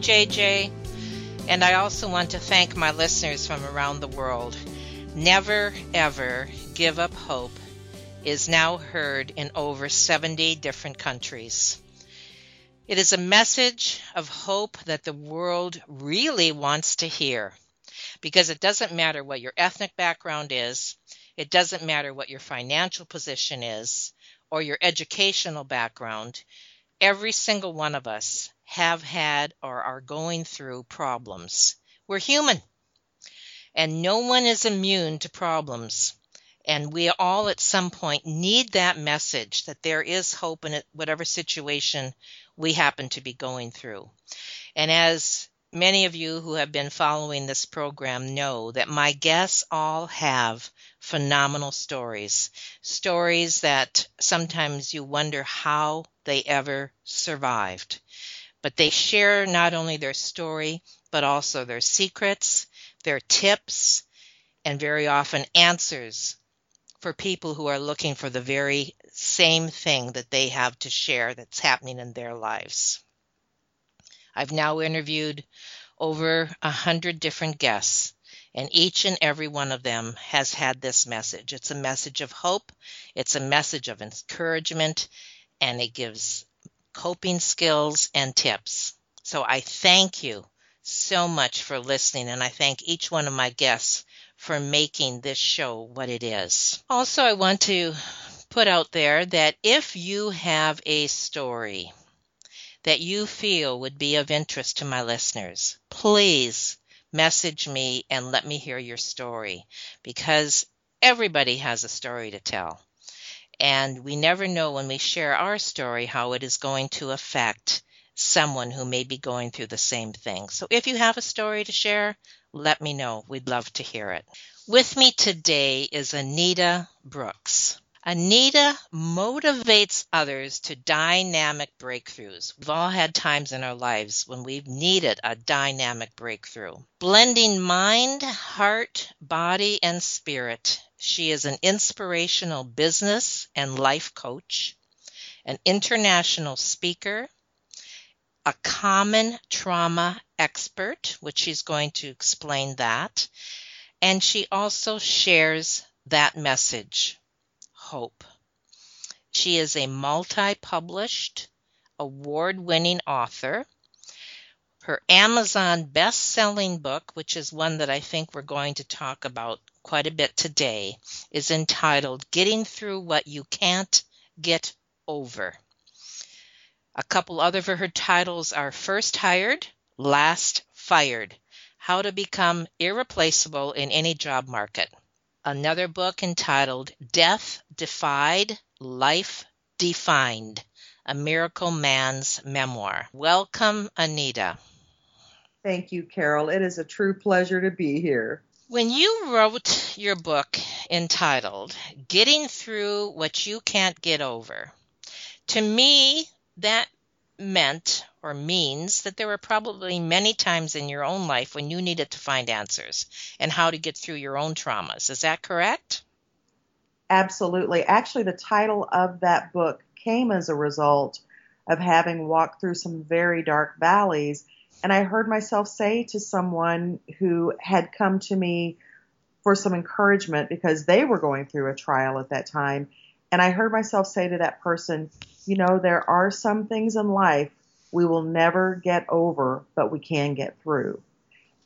JJ. And I also want to thank my listeners from around the world. Never Ever Give Up Hope is now heard in over 70 different countries. It is a message of hope that the world really wants to hear because it doesn't matter what your ethnic background is, it doesn't matter what your financial position is, or your educational background. Every single one of us have had or are going through problems. We're human and no one is immune to problems. And we all at some point need that message that there is hope in whatever situation we happen to be going through. And as many of you who have been following this program know that my guests all have phenomenal stories, stories that sometimes you wonder how they ever survived. But they share not only their story, but also their secrets, their tips, and very often answers for people who are looking for the very same thing that they have to share that's happening in their lives. I've now interviewed over a hundred different guests, and each and every one of them has had this message. It's a message of hope, it's a message of encouragement, and it gives coping skills and tips. So I thank you so much for listening, and I thank each one of my guests for making this show what it is. Also, I want to put out there that if you have a story that you feel would be of interest to my listeners, please message me and let me hear your story because everybody has a story to tell. And we never know when we share our story how it is going to affect someone who may be going through the same thing. So if you have a story to share, let me know. We'd love to hear it. With me today is Anita Brooks. Anita motivates others to dynamic breakthroughs. We've all had times in our lives when we've needed a dynamic breakthrough. Blending mind, heart, body, and spirit, she is an inspirational business and life coach, an international speaker, a common trauma expert, which she's going to explain that. And she also shares that message hope. She is a multi published, award winning author. Her Amazon best selling book, which is one that I think we're going to talk about quite a bit today, is entitled Getting Through What You Can't Get Over. A couple other of her titles are First Hired, Last Fired How to Become Irreplaceable in Any Job Market. Another book entitled Death Defied, Life Defined A Miracle Man's Memoir. Welcome, Anita. Thank you, Carol. It is a true pleasure to be here. When you wrote your book entitled Getting Through What You Can't Get Over, to me, that meant or means that there were probably many times in your own life when you needed to find answers and how to get through your own traumas. Is that correct? Absolutely. Actually, the title of that book came as a result of having walked through some very dark valleys. And I heard myself say to someone who had come to me for some encouragement because they were going through a trial at that time And I heard myself say to that person, you know, there are some things in life we will never get over, but we can get through.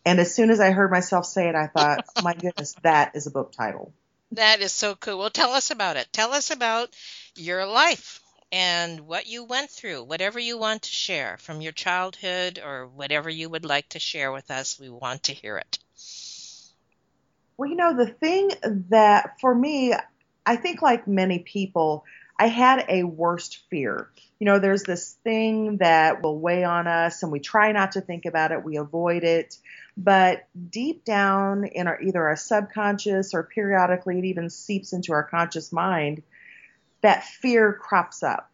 And as soon as I heard myself say it, I thought, oh my goodness, that is a book title. That is so cool. Well, tell us about it. Tell us about your life and what you went through, whatever you want to share from your childhood or whatever you would like to share with us. We want to hear it. Well, you know, the thing that for me, I think like many people, I had a worst fear. You know, there's this thing that will weigh on us and we try not to think about it, we avoid it. But deep down in our either our subconscious or periodically it even seeps into our conscious mind, that fear crops up.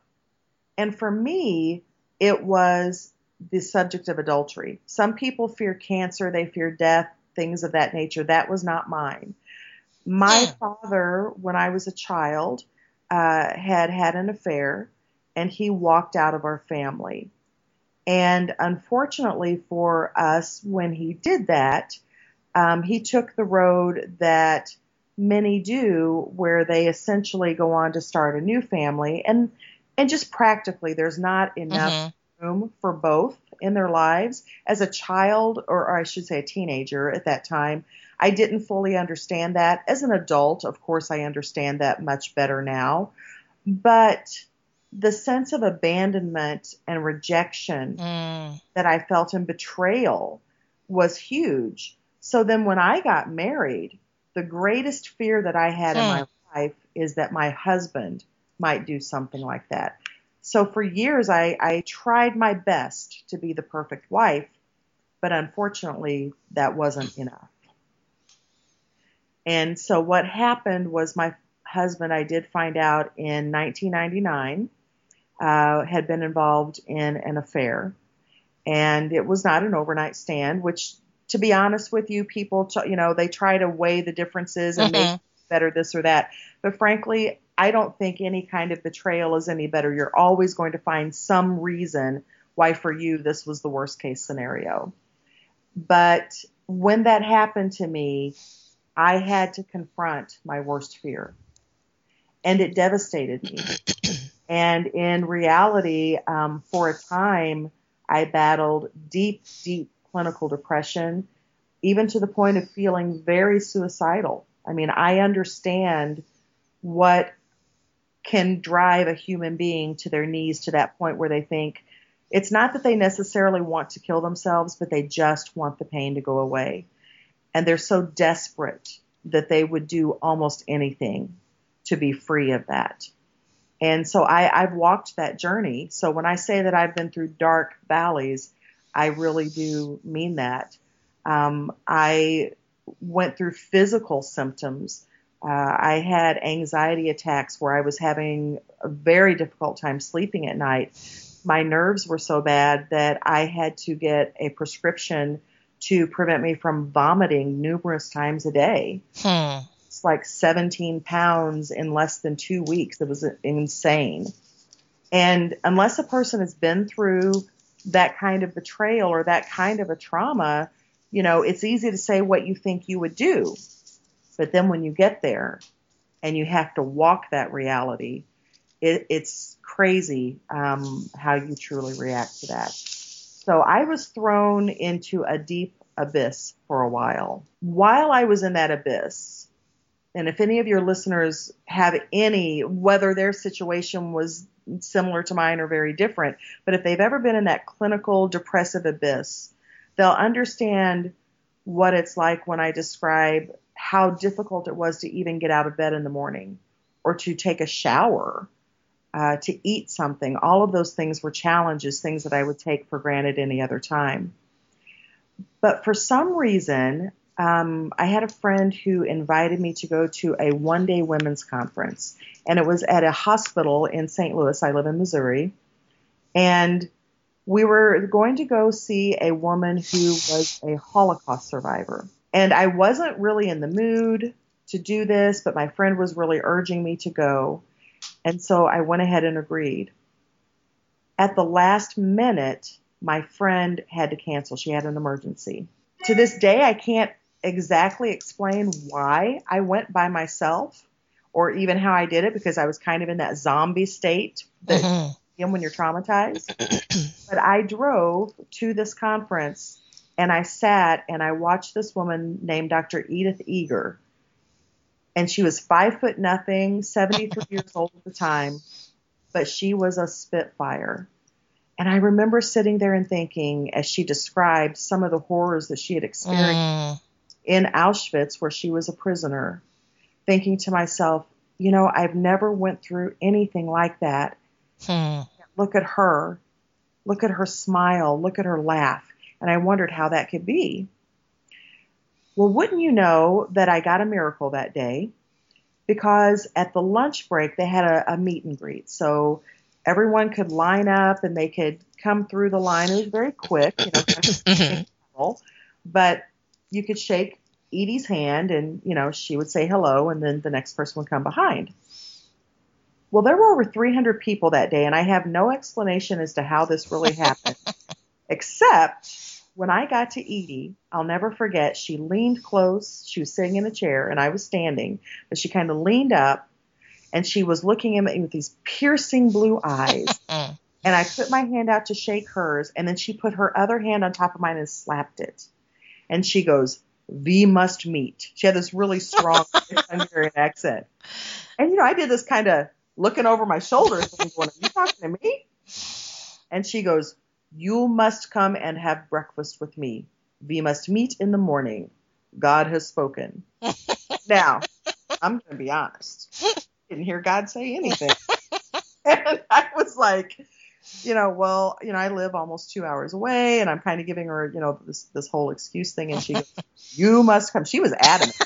And for me, it was the subject of adultery. Some people fear cancer, they fear death, things of that nature. That was not mine. My father, when I was a child, uh, had had an affair and he walked out of our family. And unfortunately for us, when he did that, um, he took the road that many do, where they essentially go on to start a new family. And and just practically, there's not enough mm-hmm. room for both in their lives. As a child, or, I should say, a teenager at that time, I didn't fully understand that. As an adult, of course, I understand that much better now. But the sense of abandonment and rejection mm. that I felt and betrayal was huge. So then when I got married, the greatest fear that I had in my hmm. life is that my husband might do something like that. So for years, I, I tried my best to be the perfect wife, but unfortunately, that wasn't enough. And so what happened was my husband, I did find out in 1999, uh, had been involved in an affair. And it was not an overnight stand, which, to be honest with you, people, t- you know, they try to weigh the differences and mm-hmm. make better this or that. But frankly, I don't think any kind of betrayal is any better. You're always going to find some reason why for you this was the worst case scenario. But when that happened to me, I had to confront my worst fear. And it devastated me. And in reality, um, for a time, I battled deep, deep clinical depression, even to the point of feeling very suicidal. I mean, I understand what can drive a human being to their knees to that point where they think it's not that they necessarily want to kill themselves, but they just want the pain to go away. And they're so desperate that they would do almost anything to be free of that. And so I, I've walked that journey. So when I say that I've been through dark valleys, I really do mean that. Um, I went through physical symptoms uh, I had anxiety attacks where I was having a very difficult time sleeping at night. My nerves were so bad that I had to get a prescription to prevent me from vomiting numerous times a day. Hmm. It's like 17 pounds in less than two weeks. It was insane. And unless a person has been through that kind of betrayal or that kind of a trauma, you know, it's easy to say what you think you would do. But then when you get there and you have to walk that reality, it, it's crazy um, how you truly react to that. So I was thrown into a deep abyss for a while. While I was in that abyss, and if any of your listeners have any, whether their situation was similar to mine or very different, but if they've ever been in that clinical depressive abyss, they'll understand what it's like when I describe how difficult it was to even get out of bed in the morning or to take a shower, uh, to eat something. All of those things were challenges, things that I would take for granted any other time. But for some reason, um, I had a friend who invited me to go to a one day women's conference, and it was at a hospital in St. Louis. I live in Missouri. And we were going to go see a woman who was a Holocaust survivor. And I wasn't really in the mood to do this, but my friend was really urging me to go. And so I went ahead and agreed. At the last minute, my friend had to cancel. She had an emergency. To this day, I can't exactly explain why I went by myself or even how I did it because I was kind of in that zombie state that Mhm. you get when you're traumatized. but I drove to this conference and I sat and I watched this woman named Dr. Edith Eger. And she was five foot nothing, 73 years old at the time, but she was a spitfire. And I remember sitting there and thinking, as she described some of the horrors that she had experienced Mm. In Auschwitz, where she was a prisoner, thinking to myself, you know, I've never went through anything like that. Hmm. Look at her. Look at her smile. Look at her laugh. And I wondered how that could be. Well, wouldn't you know that I got a miracle that day? Because at the lunch break, they had a, a meet and greet. So everyone could line up and they could come through the line. It was very quick, you know, kind of but you could shake Edie's hand and, you know, she would say hello and then the next person would come behind. Well, there were over 300 people that day and I have no explanation as to how this really happened, except when I got to Edie, I'll never forget, she leaned close. She was sitting in a chair and I was standing, but she kind of leaned up and she was looking at me with these piercing blue eyes and I put my hand out to shake hers, and then she put her other hand on top of mine and slapped it. And she goes, "We must meet." She had this really strong Hungarian accent, and you know, I did this kind of looking over my shoulder, and going, "Are you talking to me?" And she goes, "You must come and have breakfast with me. We must meet in the morning. God has spoken." now, I'm going to be honest. Didn't hear God say anything. and I was like, you know, well, you know, I live almost two hours away, and I'm kind of giving her, you know, this this whole excuse thing, and she goes, "You must come." She was adamant.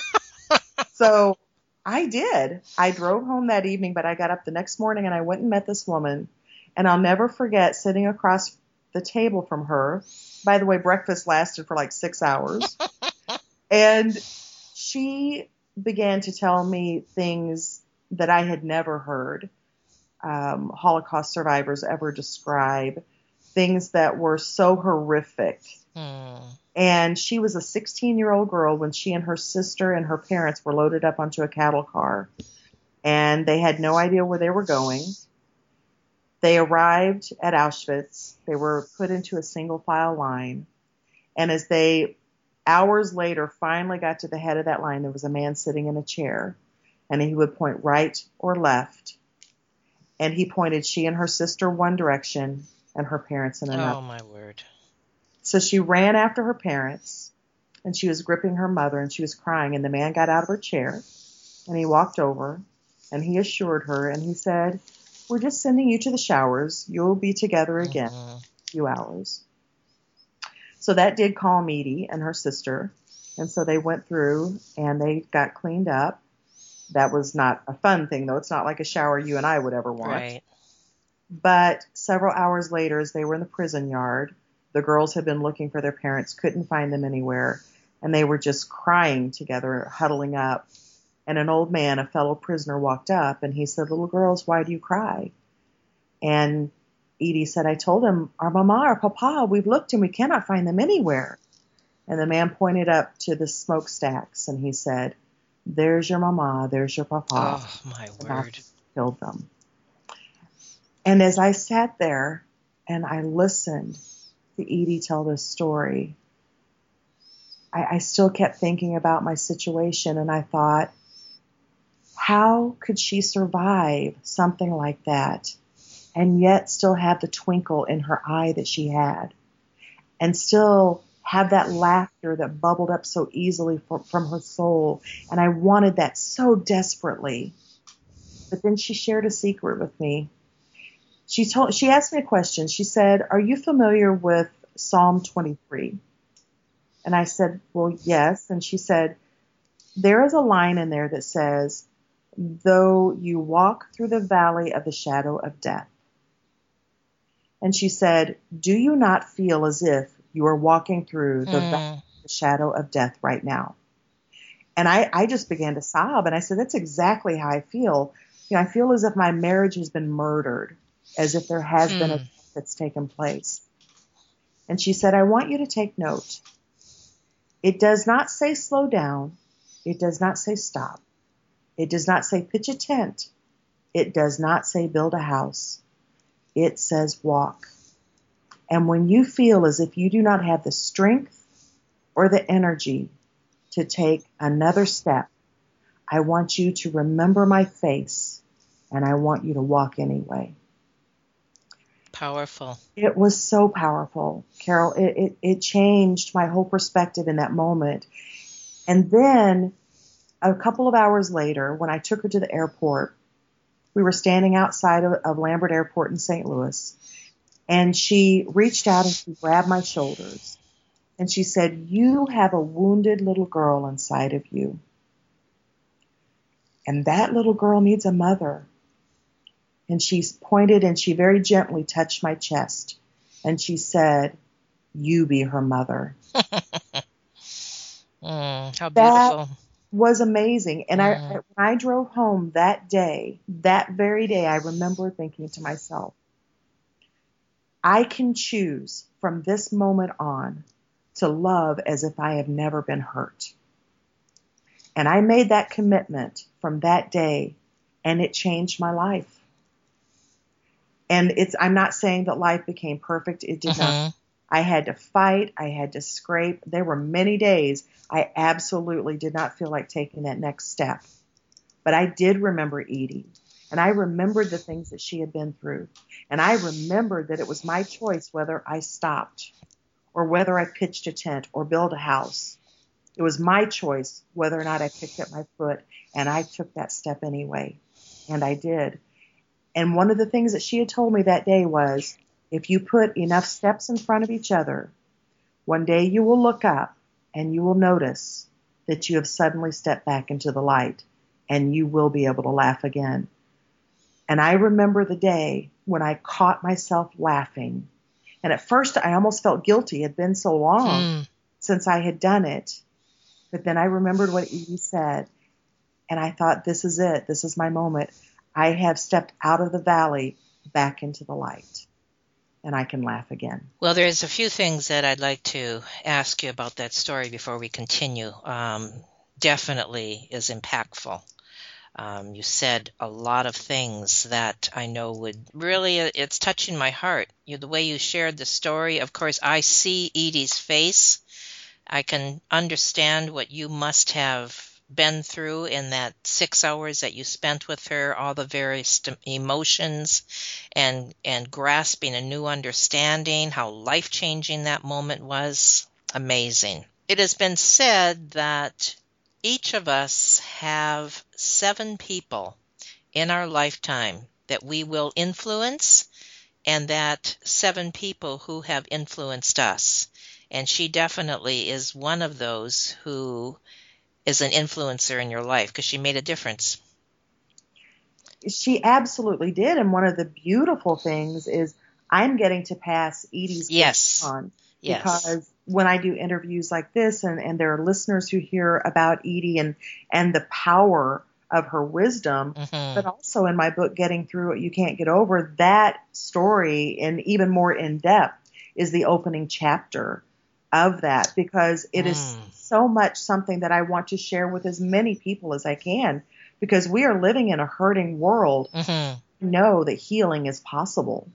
so I did. I drove home that evening, but I got up the next morning and I went and met this woman, and I'll never forget sitting across the table from her. By the way, breakfast lasted for like six hours, and she began to tell me things that I had never heard um, Holocaust survivors ever describe, things that were so horrific. Hmm. And she was a 16 year old girl when she and her sister and her parents were loaded up onto a cattle car. And they had no idea where they were going. They arrived at Auschwitz. They were put into a single file line. And as they, hours later, finally got to the head of that line, there was a man sitting in a chair. And he would point right or left. And he pointed she and her sister one direction and her parents in another. Oh my word. So she ran after her parents and she was gripping her mother and she was crying. And the man got out of her chair and he walked over and he assured her and he said, We're just sending you to the showers. You'll be together again in Mhm. a few hours. So that did calm Edie and her sister. And so they went through and they got cleaned up. That was not a fun thing, though. It's not like a shower you and I would ever want. Right. But several hours later, as they were in the prison yard, the girls had been looking for their parents, couldn't find them anywhere, and they were just crying together, huddling up. And an old man, a fellow prisoner, walked up and he said, Little girls, why do you cry? And Edie said, I told him, Our mama, our papa, we've looked and we cannot find them anywhere. And the man pointed up to the smokestacks and he said, There's your mama, there's your papa Oh my word. Killed them. And as I sat there and I listened to Edie tell this story, I, I still kept thinking about my situation and I thought, how could she survive something like that and yet still have the twinkle in her eye that she had and still have that laughter that bubbled up so easily from, from her soul? And I wanted that so desperately but then she shared a secret with me. She told she asked me a question. She said, "Are you familiar with Psalm 23?" And I said, "Well, yes." And she said, "There is a line in there that says, "Though you walk through the valley of the shadow of death." And she said, "Do you not feel as if you are walking through the Mm. shadow of death right now?" And I, I just began to sob, and I said, "That's exactly how I feel." you know, I feel as if my marriage has been murdered, as if there has been a Hmm. death that's taken place. And she said, I want you to take note. It does not say slow down. It does not say stop. It does not say pitch a tent. It does not say build a house. It says walk. And when you feel as if you do not have the strength or the energy to take another step, I want you to remember my face and I want you to walk anyway. Powerful. It was so powerful, Carol. It, it, it changed my whole perspective in that moment. And then a couple of hours later, when I took her to the airport, we were standing outside of, of Lambert Airport in St. Louis, and she reached out and she grabbed my shoulders. And she said, You have a wounded little girl inside of you. And that little girl needs a mother. And she pointed and she very gently touched my chest. And she said, You be her mother. mm, how beautiful. That was amazing. And mm. I, when I drove home that day, that very day, I remember thinking to myself, I can choose from this moment on to love as if I have never been hurt. And I made that commitment from that day and it changed my life. And it's, I'm not saying that life became perfect. It did not. Mm-hmm. I had to fight. I had to scrape. There were many days I absolutely did not feel like taking that next step. But I did remember Edie. And I remembered the things that she had been through. And I remembered that it was my choice whether I stopped or whether I pitched a tent or built a house. It was my choice whether or not I picked up my foot. And I took that step anyway. And I did. And one of the things that she had told me that day was if you put enough steps in front of each other, one day you will look up and you will notice that you have suddenly stepped back into the light and you will be able to laugh again. And I remember the day when I caught myself laughing. And at first I almost felt guilty. It had been so long mm. since I had done it. But then I remembered what Edie said. And I thought, this is it. This is my moment. I have stepped out of the valley back into the light. And I can laugh again. Well, there's a few things that I'd like to ask you about that story before we continue. Um, definitely is impactful. Um, you said a lot of things that I know would really, it's touching my heart. You, the way you shared the story, of course, I see Edie's face. I can understand what you must have been through in that six hours that you spent with her, all the various emotions and, and grasping a new understanding, how life changing that moment was. Amazing. It has been said that each of us have seven people in our lifetime that we will influence and that seven people who have influenced us. And she definitely is one of those who is an influencer in your life because she made a difference. She absolutely did. And one of the beautiful things is I'm getting to pass Edie's yes. on. Yes. Because when I do interviews like this and, and there are listeners who hear about Edie and, and the power of her wisdom, mm-hmm. but also in my book, Getting Through What You Can't Get Over, that story and even more in depth is the opening chapter of that because it mm. is so much something that I want to share with as many people as I can because we are living in a hurting world. Mm-hmm. Know that healing is possible.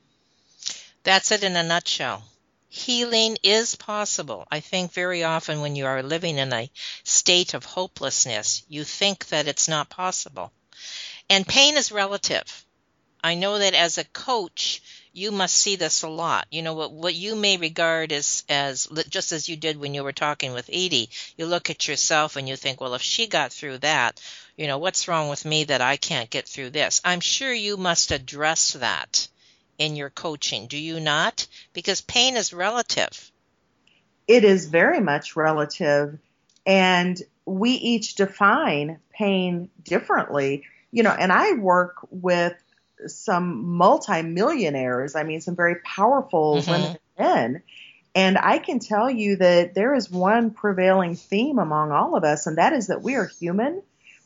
That's it in a nutshell healing is possible. I think very often when you are living in a state of hopelessness, you think that it's not possible. And pain is relative. I know that as a coach, you must see this a lot. You know what what you may regard as as just as you did when you were talking with Edie. You look at yourself and you think, well, if she got through that, you know, what's wrong with me that I can't get through this? I'm sure you must address that in your coaching, do you not? Because pain is relative. It is very much relative, and we each define pain differently. You know, and I work with some multimillionaires, I mean, some very powerful mm-hmm. women and men. And I can tell you that there is one prevailing theme among all of us, and that is that we are human.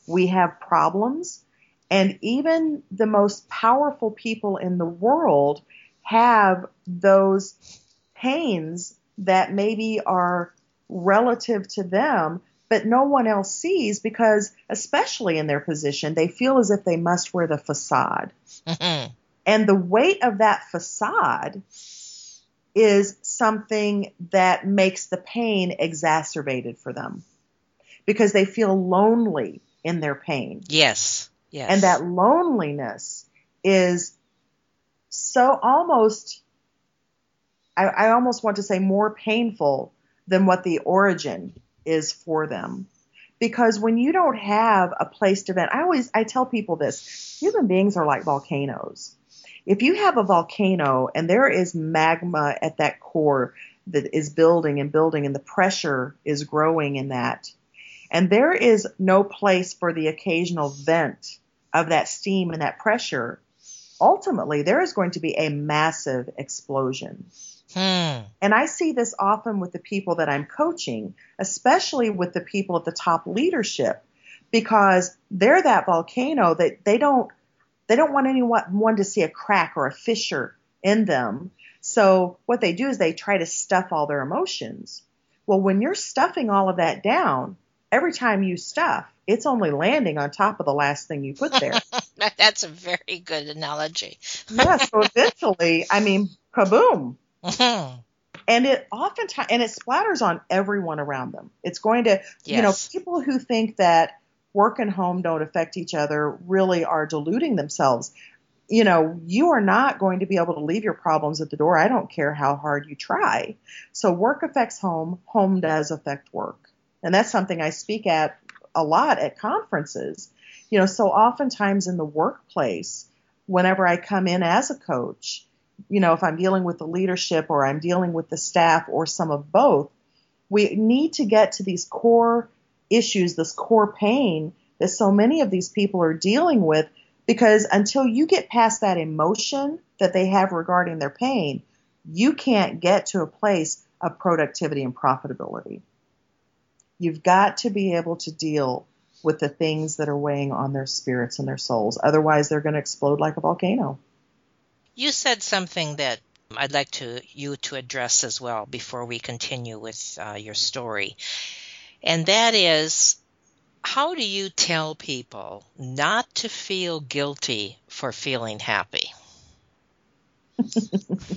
We have problems. And even the most powerful people in the world have those pains that maybe are relative to them, but no one else sees because, especially in their position, they feel as if they must wear the facade. Mhm. And the weight of that facade is something that makes the pain exacerbated for them because they feel lonely in their pain. Yes. Yes. And that loneliness is so almost, I, I almost want to say more painful than what the origin is for them. Because when you don't have a place to vent, I always, I tell people this, human beings are like volcanoes. If you have a volcano and there is magma at that core that is building and building and the pressure is growing in that, and there is no place for the occasional vent of that steam and that pressure, ultimately there is going to be a massive explosion. Hmm. And I see this often with the people that I'm coaching, especially with the people at the top leadership, because they're that volcano that they don't they don't want anyone to see a crack or a fissure in them. So what they do is they try to stuff all their emotions. Well, when you're stuffing all of that down, every time you stuff, it's only landing on top of the last thing you put there. That's a very good analogy. yeah, so eventually, I mean, kaboom. Mhm. And it oftentimes, and it splatters on everyone around them. It's going to, you know, people who think that work and home don't affect each other really are deluding themselves. You know, you are not going to be able to leave your problems at the door. I don't care how hard you try. So work affects home, home does affect work. And that's something I speak at a lot at conferences. You know, so oftentimes in the workplace, whenever I come in as a coach, you know, if I'm dealing with the leadership or I'm dealing with the staff or some of both, we need to get to these core issues, this core pain that so many of these people are dealing with because until you get past that emotion that they have regarding their pain, you can't get to a place of productivity and profitability. You've got to be able to deal with the things that are weighing on their spirits and their souls. Otherwise, they're going to explode like a volcano. You said something that I'd like to you to address as well before we continue with uh, your story, and that is, how do you tell people not to feel guilty for feeling happy?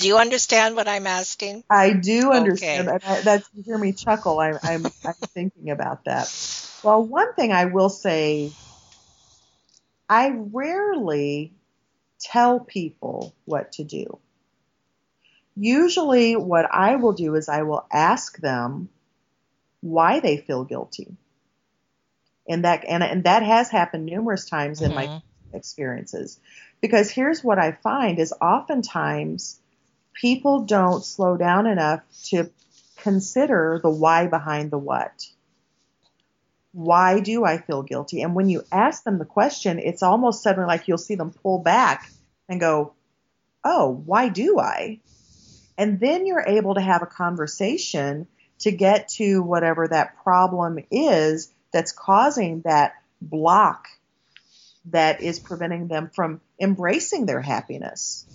do you understand what I'm asking? I do understand. Okay. I, that's you hear me chuckle. I'm, I'm, I'm thinking about that. Well, one thing I will say, I rarely tell people what to do. Usually, what I will do is I will ask them why they feel guilty, and that and, and that has happened numerous times in my Mhm. experiences. Because here's what I find is oftentimes people don't slow down enough to consider the why behind the what. Why do I feel guilty? And when you ask them the question, it's almost suddenly like you'll see them pull back and go, Oh, why do I? And then you're able to have a conversation to get to whatever that problem is that's causing that block that is preventing them from embracing their happiness.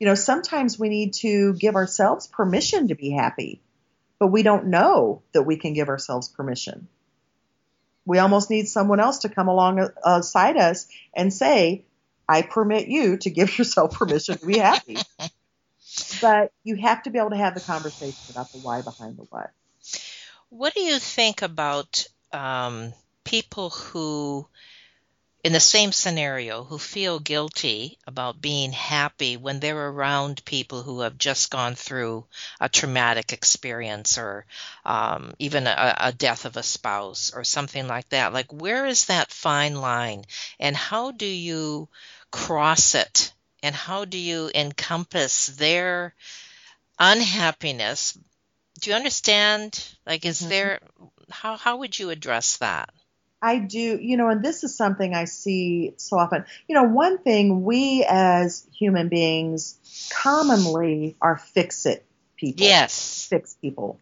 You know, sometimes we need to give ourselves permission to be happy, but we don't know that we can give ourselves permission. We almost need someone else to come alongside us and say, I permit you to give yourself permission to be happy. but you have to be able to have the conversation about the why behind the what. What do you think about um, people who, in the same scenario, who feel guilty about being happy when they're around people who have just gone through a traumatic experience or um, even a, a death of a spouse or something like that? Like, where is that fine line, and how do you cross it, and how do you encompass their unhappiness? Do you understand? Like is Mhm. there how how would you address that I do, you know, and this is something I see so often. You know, one thing we as human beings commonly are fix it people. yes Fix people.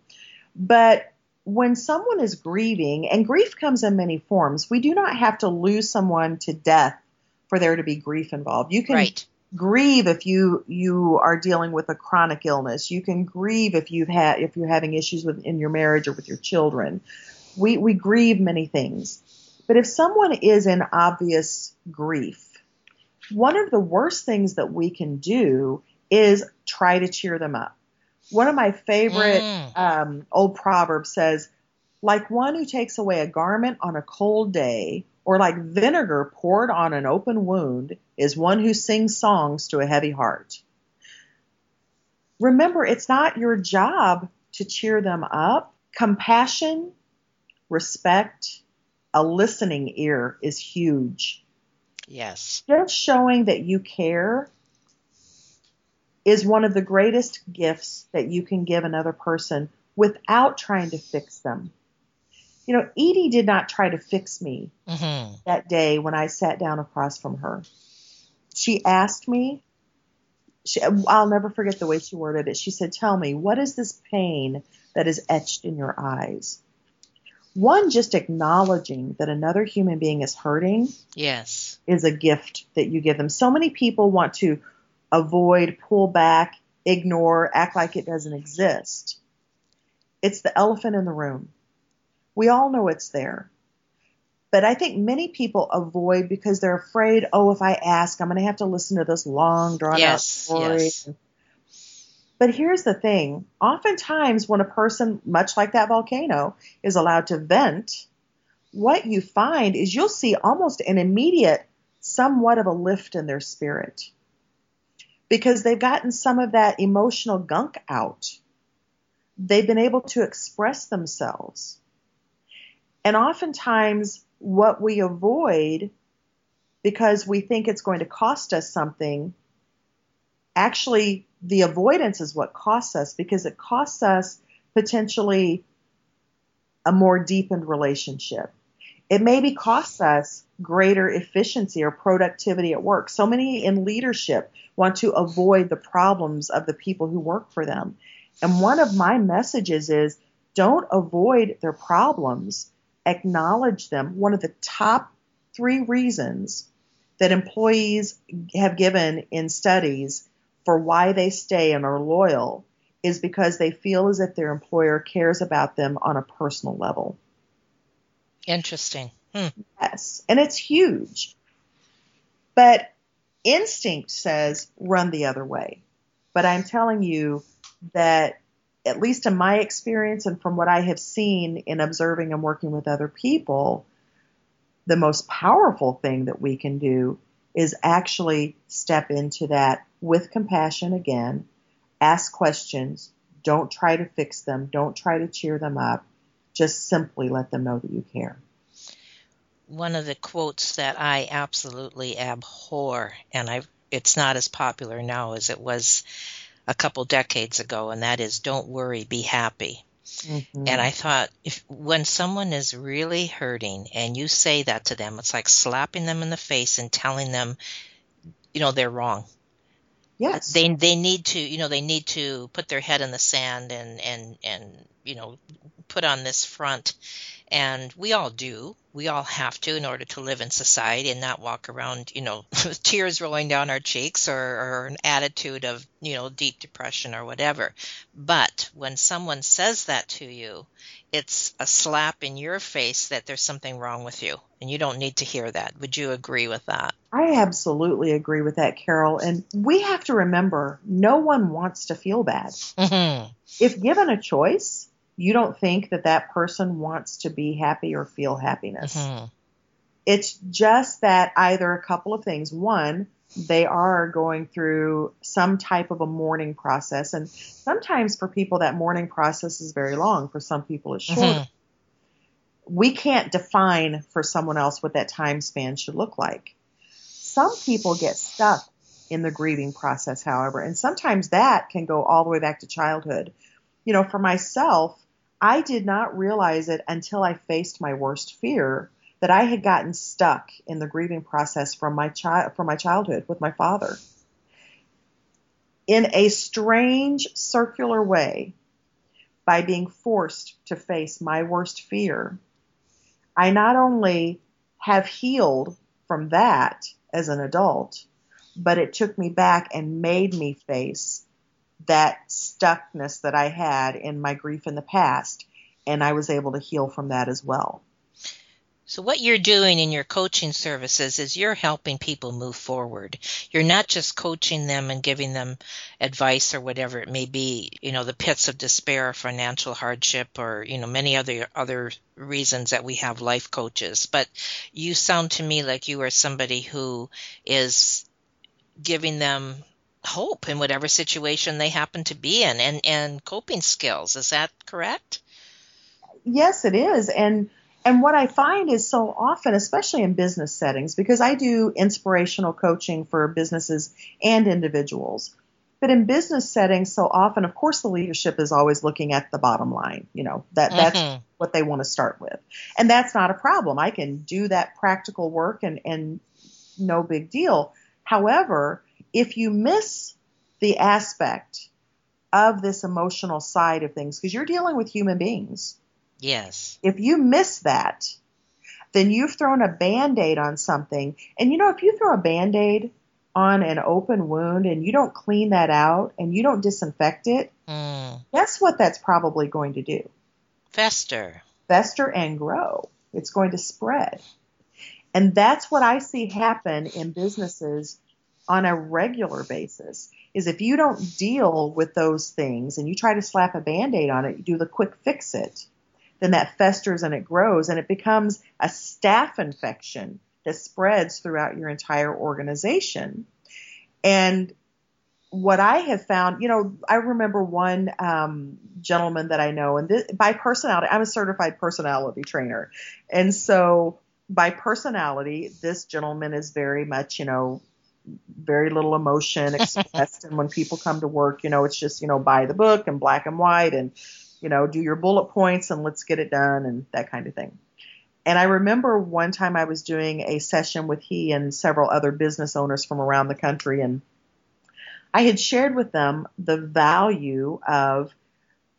But when someone is grieving, and grief comes in many forms, we do not have to lose someone to death for there to be grief involved. You can right grieve if you you are dealing with a chronic illness. You can grieve if you've had if you're having issues with in your marriage or with your children. We we grieve many things. But if someone is in obvious grief, one of the worst things that we can do is try to cheer them up. One of my favorite Mm. um, old proverbs says, like one who takes away a garment on a cold day, or like vinegar poured on an open wound, is one who sings songs to a heavy heart. Remember, it's not your job to cheer them up. Compassion, respect, a listening ear is huge. Yes. Just showing that you care is one of the greatest gifts that you can give another person without trying to fix them. You know, Edie did not try to fix me hmm that day when I sat down across from her. She asked me, she, I'll never forget the way she worded it. She said, Tell me, what is this pain that is etched in your eyes? One, just acknowledging that another human being is hurting Yes. is a gift that you give them. So many people want to avoid, pull back, ignore, act like it doesn't exist. It's the elephant in the room. We all know it's there. But I think many people avoid because they're afraid, oh, if I ask, I'm going to have to listen to this long, drawn out Yes, story. yes. But here's the thing oftentimes, when a person, much like that volcano, is allowed to vent, what you find is you'll see almost an immediate, somewhat of a lift in their spirit because they've gotten some of that emotional gunk out. They've been able to express themselves. And oftentimes, what we avoid because we think it's going to cost us something actually the avoidance is what costs us because it costs us potentially a more deepened relationship. It maybe costs us greater efficiency or productivity at work. So many in leadership want to avoid the problems of the people who work for them. And one of my messages is don't avoid their problems, acknowledge them. One of the top three reasons that employees have given in studies for why they stay and are loyal is because they feel as if their employer cares about them on a personal level. Interesting. Hmm. Yes, and it's huge. But instinct says run the other way. But I'm telling you that, at least in my experience and from what I have seen in observing and working with other people, the most powerful thing that we can do is actually step into that with compassion again, ask questions, don't try to fix them, don't try to cheer them up, just simply let them know that you care. One of the quotes that I absolutely abhor, and I it's not as popular now as it was a couple decades ago, and that is "Don't worry, be happy." Mhm. And I thought if when someone is really hurting and you say that to them, it's like slapping them in the face and telling them, you know, they're wrong. Yes. They they need to, you know, they need to put their head in the sand and and and you know, put on this front. And we all do. We all have to in order to live in society and not walk around, you know, with tears rolling down our cheeks or, or an attitude of, you know, deep depression or whatever. But when someone says that to you, it's a slap in your face that there's something wrong with you. And you don't need to hear that. Would you agree with that? I absolutely agree with that, Carol. And we have to remember no one wants to feel bad. hmm If given a choice, you don't think that that person wants to be happy or feel happiness. hmm It's just that either a couple of things. One, they are going through some type of a mourning process. And sometimes for people, that mourning process is very long. For some people, it's short. Mhm. We can't define for someone else what that time span should look like. Some people get stuck in the grieving process, however, and sometimes that can go all the way back to childhood. You know, for myself, I did not realize it until I faced my worst fear that I had gotten stuck in the grieving process from my child from my childhood with my father. In a strange circular way, by being forced to face my worst fear, I not only have healed from that as an adult, but it took me back and made me face that stuckness that I had in my grief in the past. And I was able to heal from that as well. So, what you're doing in your coaching services is you're helping people move forward. You're not just coaching them and giving them advice or whatever it may be, you know, the pits of despair, financial hardship, or, you know, many other, other reasons that we have life coaches. But you sound to me like you are somebody who is giving them hope in whatever situation they happen to be in and, and coping skills. Is that correct? Yes, it is. And and what I find is so often, especially in business settings, because I do inspirational coaching for businesses and individuals. But in business settings, so often, of course, the leadership is always looking at the bottom line. You know, that that's mm-hmm. what they want to start with. And that's not a problem. I can do that practical work and, and no big deal. However, if you miss the aspect of this emotional side of things, because you're dealing with human beings, Yes. If you miss that, then you've thrown a band aid on something. And you know, if you throw a band aid on an open wound and you don't clean that out and you don't disinfect it, mm. guess what that's probably going to do? Fester. Fester and grow. It's going to spread. And that's what I see happen in businesses on a regular basis is if you don't deal with those things and you try to slap a band-aid on it, you do the quick fix it, then that festers and it grows and it becomes a staph infection that spreads throughout your entire organization. And what I have found, you know, I remember one um, gentleman that I know, and this, by personality, I'm a certified personality trainer. And so by personality, this gentleman is very much, you know, very little emotion expressed. and when people come to work, you know, it's just, you know, by the book and black and white and you know, do your bullet points and let's get it done and that kind of thing. And I remember one time I was doing a session with he and several other business owners from around the country and I had shared with them the value of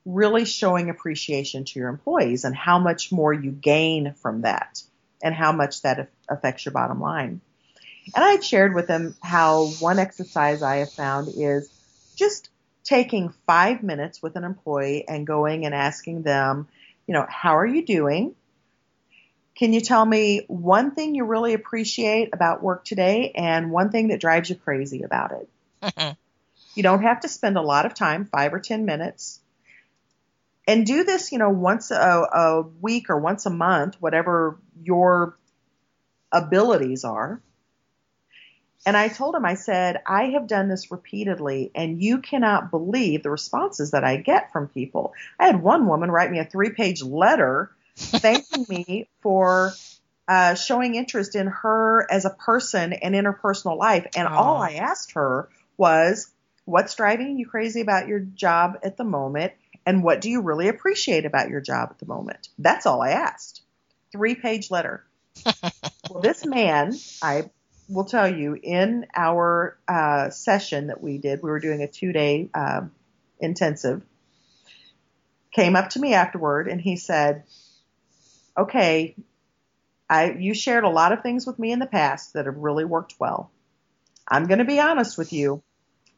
really showing appreciation to your employees and how much more you gain from that and how much that affects your bottom line. And I had shared with them how one exercise I have found is just taking five minutes with an employee and going and asking them, you know, how are you doing? Can you tell me one thing you really appreciate about work today and one thing that drives you crazy about it? You don't have to spend a lot of time, five or 10 minutes. And do this, you know, once a, a week or once a month, whatever your abilities are. And I told him, I said, I have done this repeatedly, and you cannot believe the responses that I get from people. I had one woman write me a three page letter thanking me for uh, showing interest in her as a person and in her personal life. And oh. all I asked her was, What's driving you crazy about your job at the moment? And what do you really appreciate about your job at the moment? That's all I asked. Three page letter. well, this man, I will tell you in our uh, session that we did, we were doing a two day uh, intensive, came up to me afterward and he said, Okay, I, you shared a lot of things with me in the past that have really worked well. I'm going to be honest with you.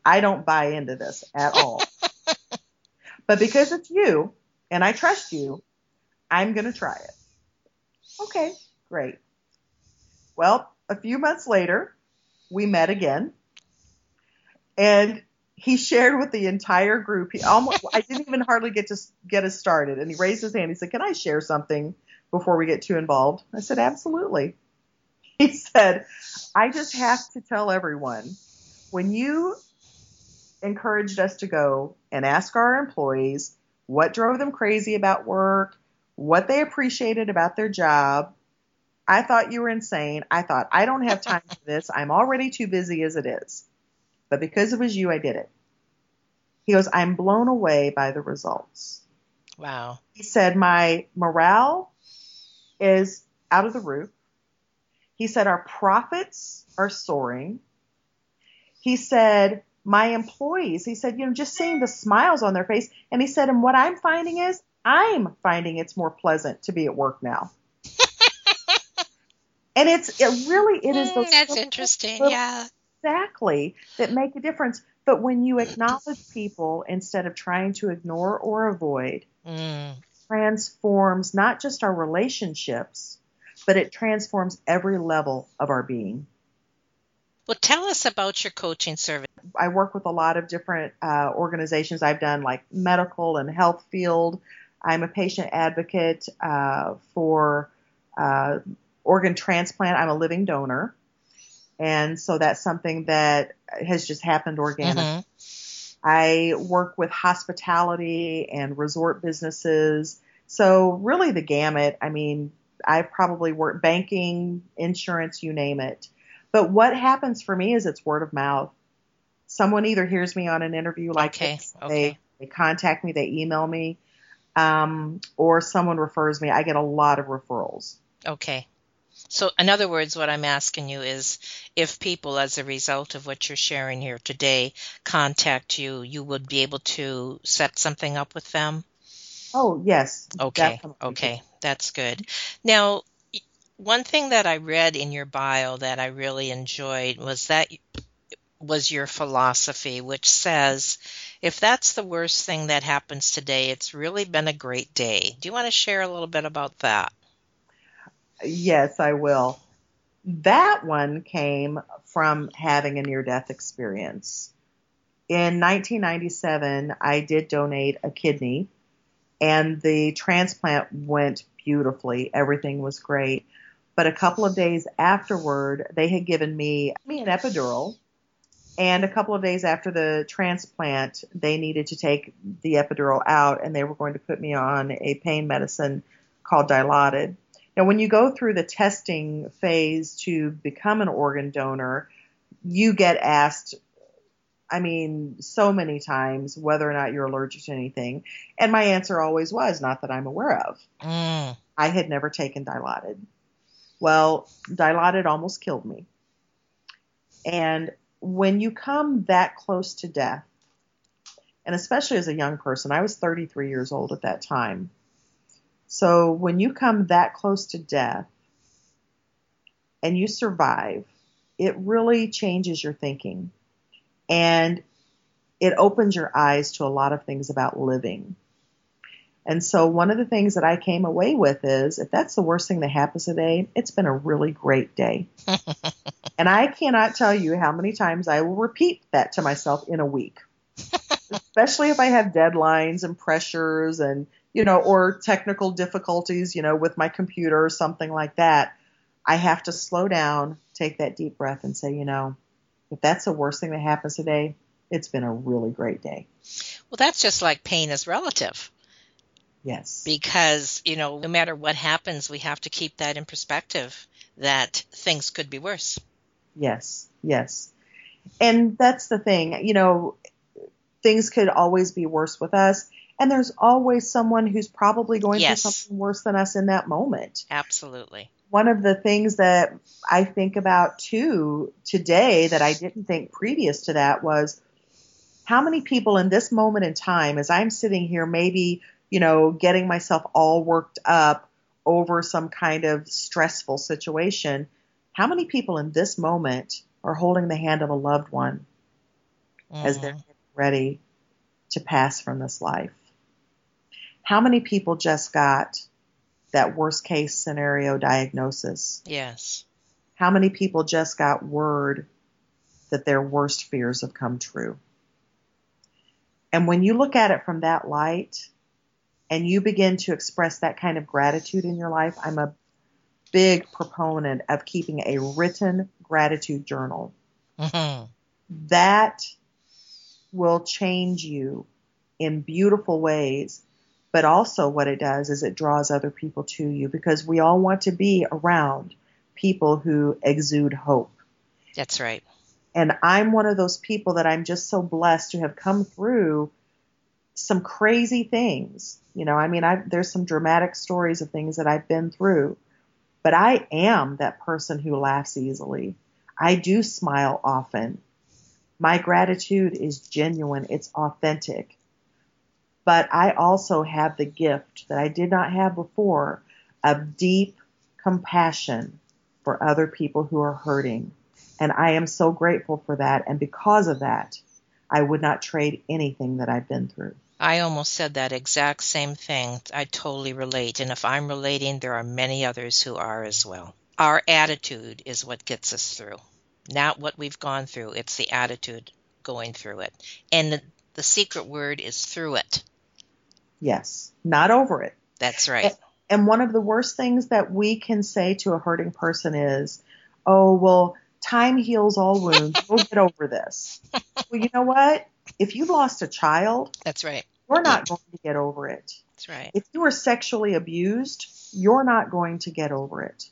I don't buy into this at all. but because it's you and I trust you, I'm going to try it. Okay, great. Well, a few months later, we met again, and he shared with the entire group. He almost, I didn't even hardly get to get us started, and he raised his hand. He said, "Can I share something before we get too involved?" I said, "Absolutely." He said, "I just have to tell everyone when you encouraged us to go and ask our employees what drove them crazy about work, what they appreciated about their job, I thought you were insane. I thought, I don't have time for this. I'm already too busy as it is. But because it was you, I did it. He goes, I'm blown away by the results. Wow. He said, My morale is out of the roof. He said, Our profits are soaring. He said, My employees, he said, you know, just seeing the smiles on their face. And he said, And what I'm finding is, I'm finding it's more pleasant to be at work now and it's it really it is mm, that's interesting little, yeah exactly that make a difference. But when you acknowledge people instead of trying to ignore or avoid, Mm. transforms not just our relationships, but it transforms every level of our being. Well, tell us about your coaching service. I work with a lot of different uh, organizations. I've done like medical and health field. I'm a patient advocate uh, for uh, organ transplant. I'm a living donor. And so that's something that has just happened organically. Mhm. I work with hospitality and resort businesses. So really the gamut. I mean, I've probably worked banking, insurance, you name it. But what happens for me is it's word of mouth. Someone either hears me on an interview like Okay, this, okay. they they contact me, they email me, um, or someone refers me. I get a lot of referrals. Okay. So, in other words, what I'm asking you is if people, as a result of what you're sharing here today, contact you, you would be able to set something up with them? Oh yes, Okay. definitely. Okay. That's good. Now, one thing that I read in your bio that I really enjoyed was that was your philosophy, which says, if that's the worst thing that happens today, it's really been a great day. Do you want to share a little bit about that? Yes, I will. That one came from having a near death experience. In 1997, I did donate a kidney, and the transplant went beautifully. Everything was great. But a couple of days afterward, they had given me, me an epidural. And a couple of days after the transplant, they needed to take the epidural out and they were going to put me on a pain medicine called Dilaudid. Now, when you go through the testing phase to become an organ donor, you get asked, I mean, so many times whether or not you're allergic to anything. And my answer always was, not that I'm aware of. Mm, I had never taken Dilaudid. Well, Dilaudid almost killed me. And when you come that close to death, and especially as a young person, I was 33 years old at that time. So when you come that close to death and you survive, it really changes your thinking and it opens your eyes to a lot of things about living. And so one of the things that I came away with is if that's the worst thing that happens today, it's been a really great day. and I cannot tell you how many times I will repeat that to myself in a week. Especially if I have deadlines and pressures and, you know, or technical difficulties, you know, with my computer or something like that. I have to slow down, take that deep breath and say, you know, if that's the worst thing that happens today, it's been a really great day. Well, that's just like pain is relative Yes. because, you know, no matter what happens, we have to keep that in perspective that things could be worse. Yes, yes. And that's the thing, you know, things could always be worse with us. And there's always someone who's probably going Yes. through something worse than us in that moment. Absolutely. One of the things that I think about too today that I didn't think previous to that was how many people in this moment in time, as I'm sitting here, maybe, you know, getting myself all worked up over some kind of stressful situation, how many people in this moment are holding the hand of a loved one as they're getting ready to pass from this life? How many people just got that worst case scenario diagnosis? Yes. How many people just got word that their worst fears have come true? And when you look at it from that light and you begin to express that kind of gratitude in your life, I'm a big proponent of keeping a written gratitude journal. hmm That will change you in beautiful ways. But also, what it does is it draws other people to you because we all want to be around people who exude hope. That's right. And I'm one of those people that I'm just so blessed to have come through some crazy things. You know, I mean, I, there's some dramatic stories of things that I've been through, but I am that person who laughs easily. I do smile often. My gratitude is genuine. It's authentic. But I also have the gift that I did not have before of deep compassion for other people who are hurting And I am so grateful for that. And because of that, I would not trade anything that I've been through. I almost said that exact same thing. I totally relate. And if I'm relating, there are many others who are as well. Our attitude is what gets us through, not what we've gone through. It's the attitude going through it. And the, the secret word is through it. Yes, not over it. That's right. And one of the worst things that we can say to a hurting person is, oh, well, time heals all wounds. We'll get over this. well, you know what? If you lost a child, that's right. You're not going to get over it. That's right. If you were sexually abused, you're not going to get over it.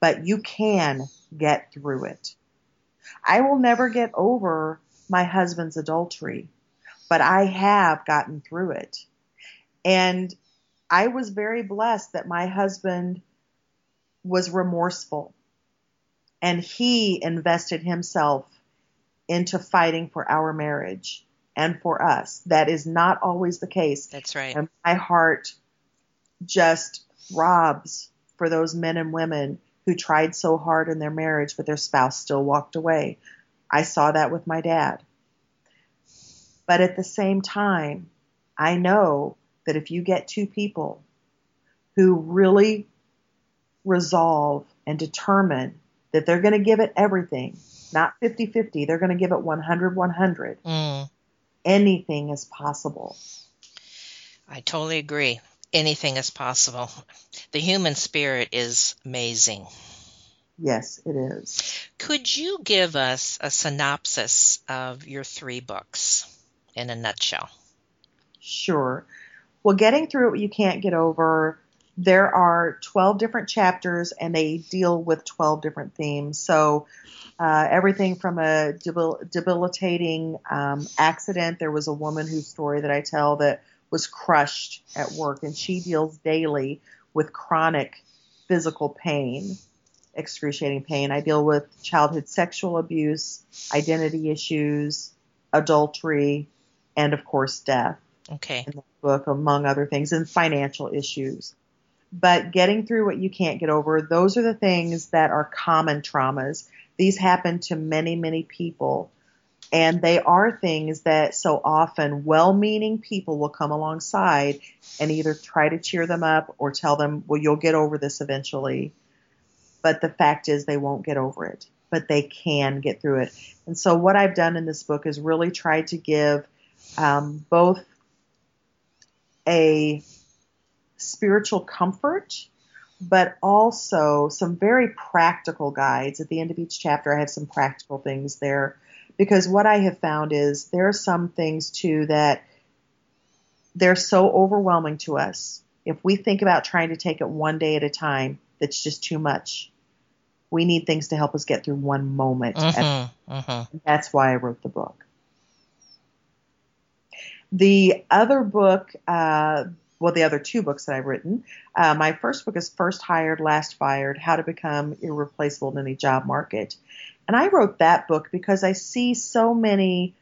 But you can get through it. I will never get over my husband's adultery, but I have gotten through it. And I was very blessed that my husband was remorseful and he invested himself into fighting for our marriage and for us. That is not always the case. That's right. And my heart just throbs for those men and women who tried so hard in their marriage, but their spouse still walked away. I saw that with my dad. But at the same time, I know that if you get two people who really resolve and determine that they're going to give it everything, not 50 50, they're going to give it 100 100, mm. anything is possible. I totally agree. Anything is possible. The human spirit is amazing. Yes, it is. Could you give us a synopsis of your three books in a nutshell? Sure. Well, getting through what you can't get over, there are 12 different chapters and they deal with 12 different themes. So, uh, everything from a debil- debilitating um, accident. There was a woman whose story that I tell that was crushed at work, and she deals daily with chronic physical pain, excruciating pain. I deal with childhood sexual abuse, identity issues, adultery, and of course, death. Okay. In the book, among other things, and financial issues. But getting through what you can't get over, those are the things that are common traumas. These happen to many, many people. And they are things that so often well meaning people will come alongside and either try to cheer them up or tell them, well, you'll get over this eventually. But the fact is, they won't get over it, but they can get through it. And so, what I've done in this book is really tried to give um, both a spiritual comfort, but also some very practical guides. At the end of each chapter, I have some practical things there because what I have found is there are some things too that they're so overwhelming to us. If we think about trying to take it one day at a time, that's just too much. We need things to help us get through one moment. Mm-hmm, mm-hmm. That's why I wrote the book. The other book, uh, well, the other two books that I've written, uh, my first book is First Hired, Last Fired How to Become Irreplaceable in Any Job Market. And I wrote that book because I see so many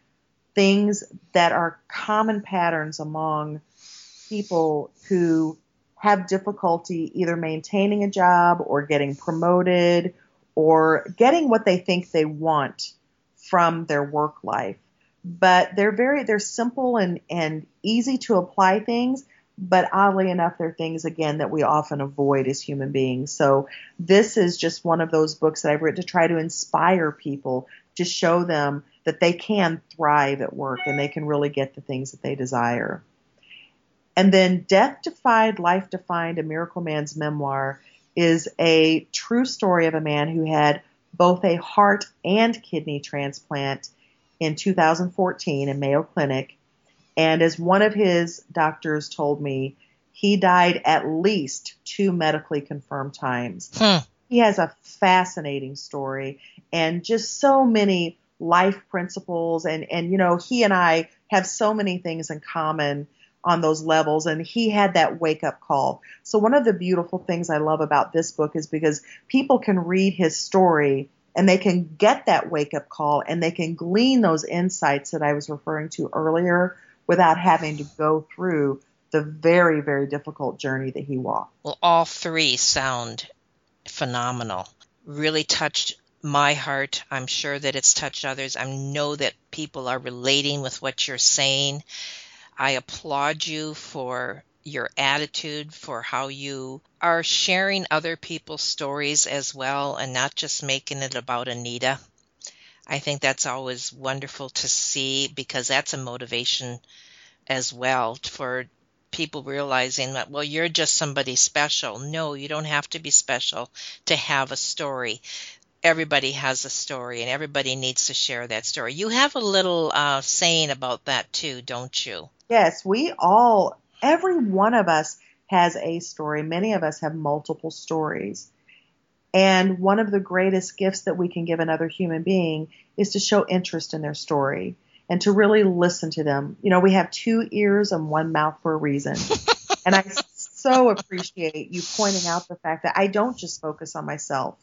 things that are common patterns among people who have difficulty either maintaining a job or getting promoted or getting what they think they want from their work life. But they're very they're simple and, and easy to apply things, but oddly enough, they're things again that we often avoid as human beings. So this is just one of those books that I've written to try to inspire people to show them that they can thrive at work and they can really get the things that they desire. And then Death Defied, Life Defined, a Miracle Man's Memoir is a true story of a man who had both a heart and kidney transplant in 2014 in Mayo Clinic and as one of his doctors told me, he died at least two medically confirmed times. Huh. He has a fascinating story and just so many life principles and and you know he and I have so many things in common on those levels and he had that wake up call. So one of the beautiful things I love about this book is because people can read his story and they can get that wake up call and they can glean those insights that I was referring to earlier without having to go through the very, very difficult journey that he walked. Well, all three sound phenomenal. Really touched my heart. I'm sure that it's touched others. I know that people are relating with what you're saying. I applaud you for your attitude, for how you are sharing other people's stories as well and not just making it about Anita. I think that's always wonderful to see because that's a motivation as well for people realizing that, well, you're just somebody special. No, you don't have to be special to have a story everybody has a story and everybody needs to share that story. You have a little uh, saying about that too, don't you? Yes, we all, every one of us has a story. Many of us have multiple stories. And one of the greatest gifts that we can give another human being is to show interest in their story and to really listen to them. You know, we have two ears and one mouth for a reason. and I so appreciate you pointing out the fact that I don't just focus on myself.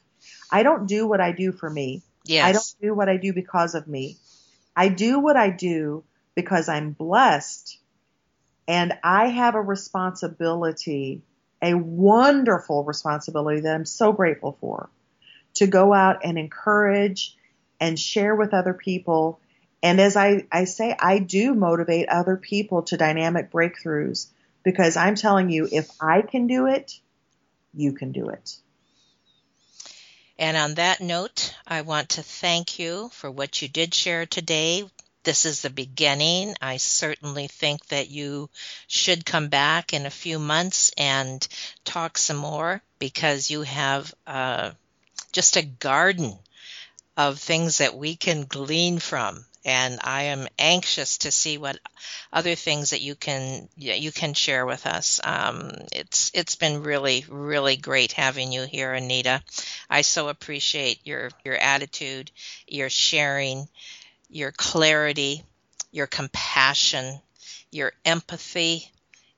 I don't do what I do for me. Yes. I don't do what I do because of me. I do what I do because I'm blessed and I have a responsibility, a wonderful responsibility that I'm so grateful for to go out and encourage and share with other people. And as I, I say, I do motivate other people to dynamic breakthroughs because I'm telling you, if I can do it, you can do it. And on that note, I want to thank you for what you did share today. This is the beginning. I certainly think that you should come back in a few months and talk some more because you have uh, just a garden of things that we can glean from and I am anxious to see what other things that you can you can share with us. Um, it's it's been really really great having you here, Anita. I so appreciate your your attitude, your sharing, your clarity, your compassion, your empathy,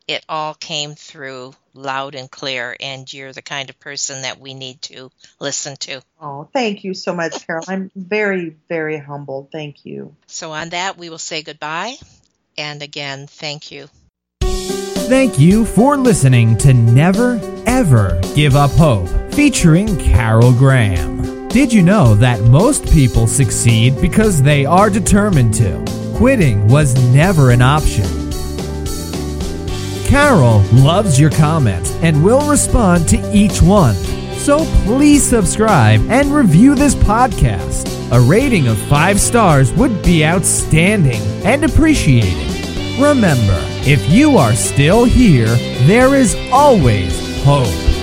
it all came through loud and clear, and you're the kind of person that we need to listen to. Oh, thank you so much, Carol. I'm very, very humbled. Thank you. So, on that, we will say goodbye. And again, thank you. Thank you for listening to Never Ever Give Up Hope, featuring Carol Graham. Did you know that most people succeed because they are determined to? Quitting was never an option. Carol loves your comments and will respond to each one. So please subscribe and review this podcast. A rating of five stars would be outstanding and appreciated. Remember, if you are still here, there is always hope.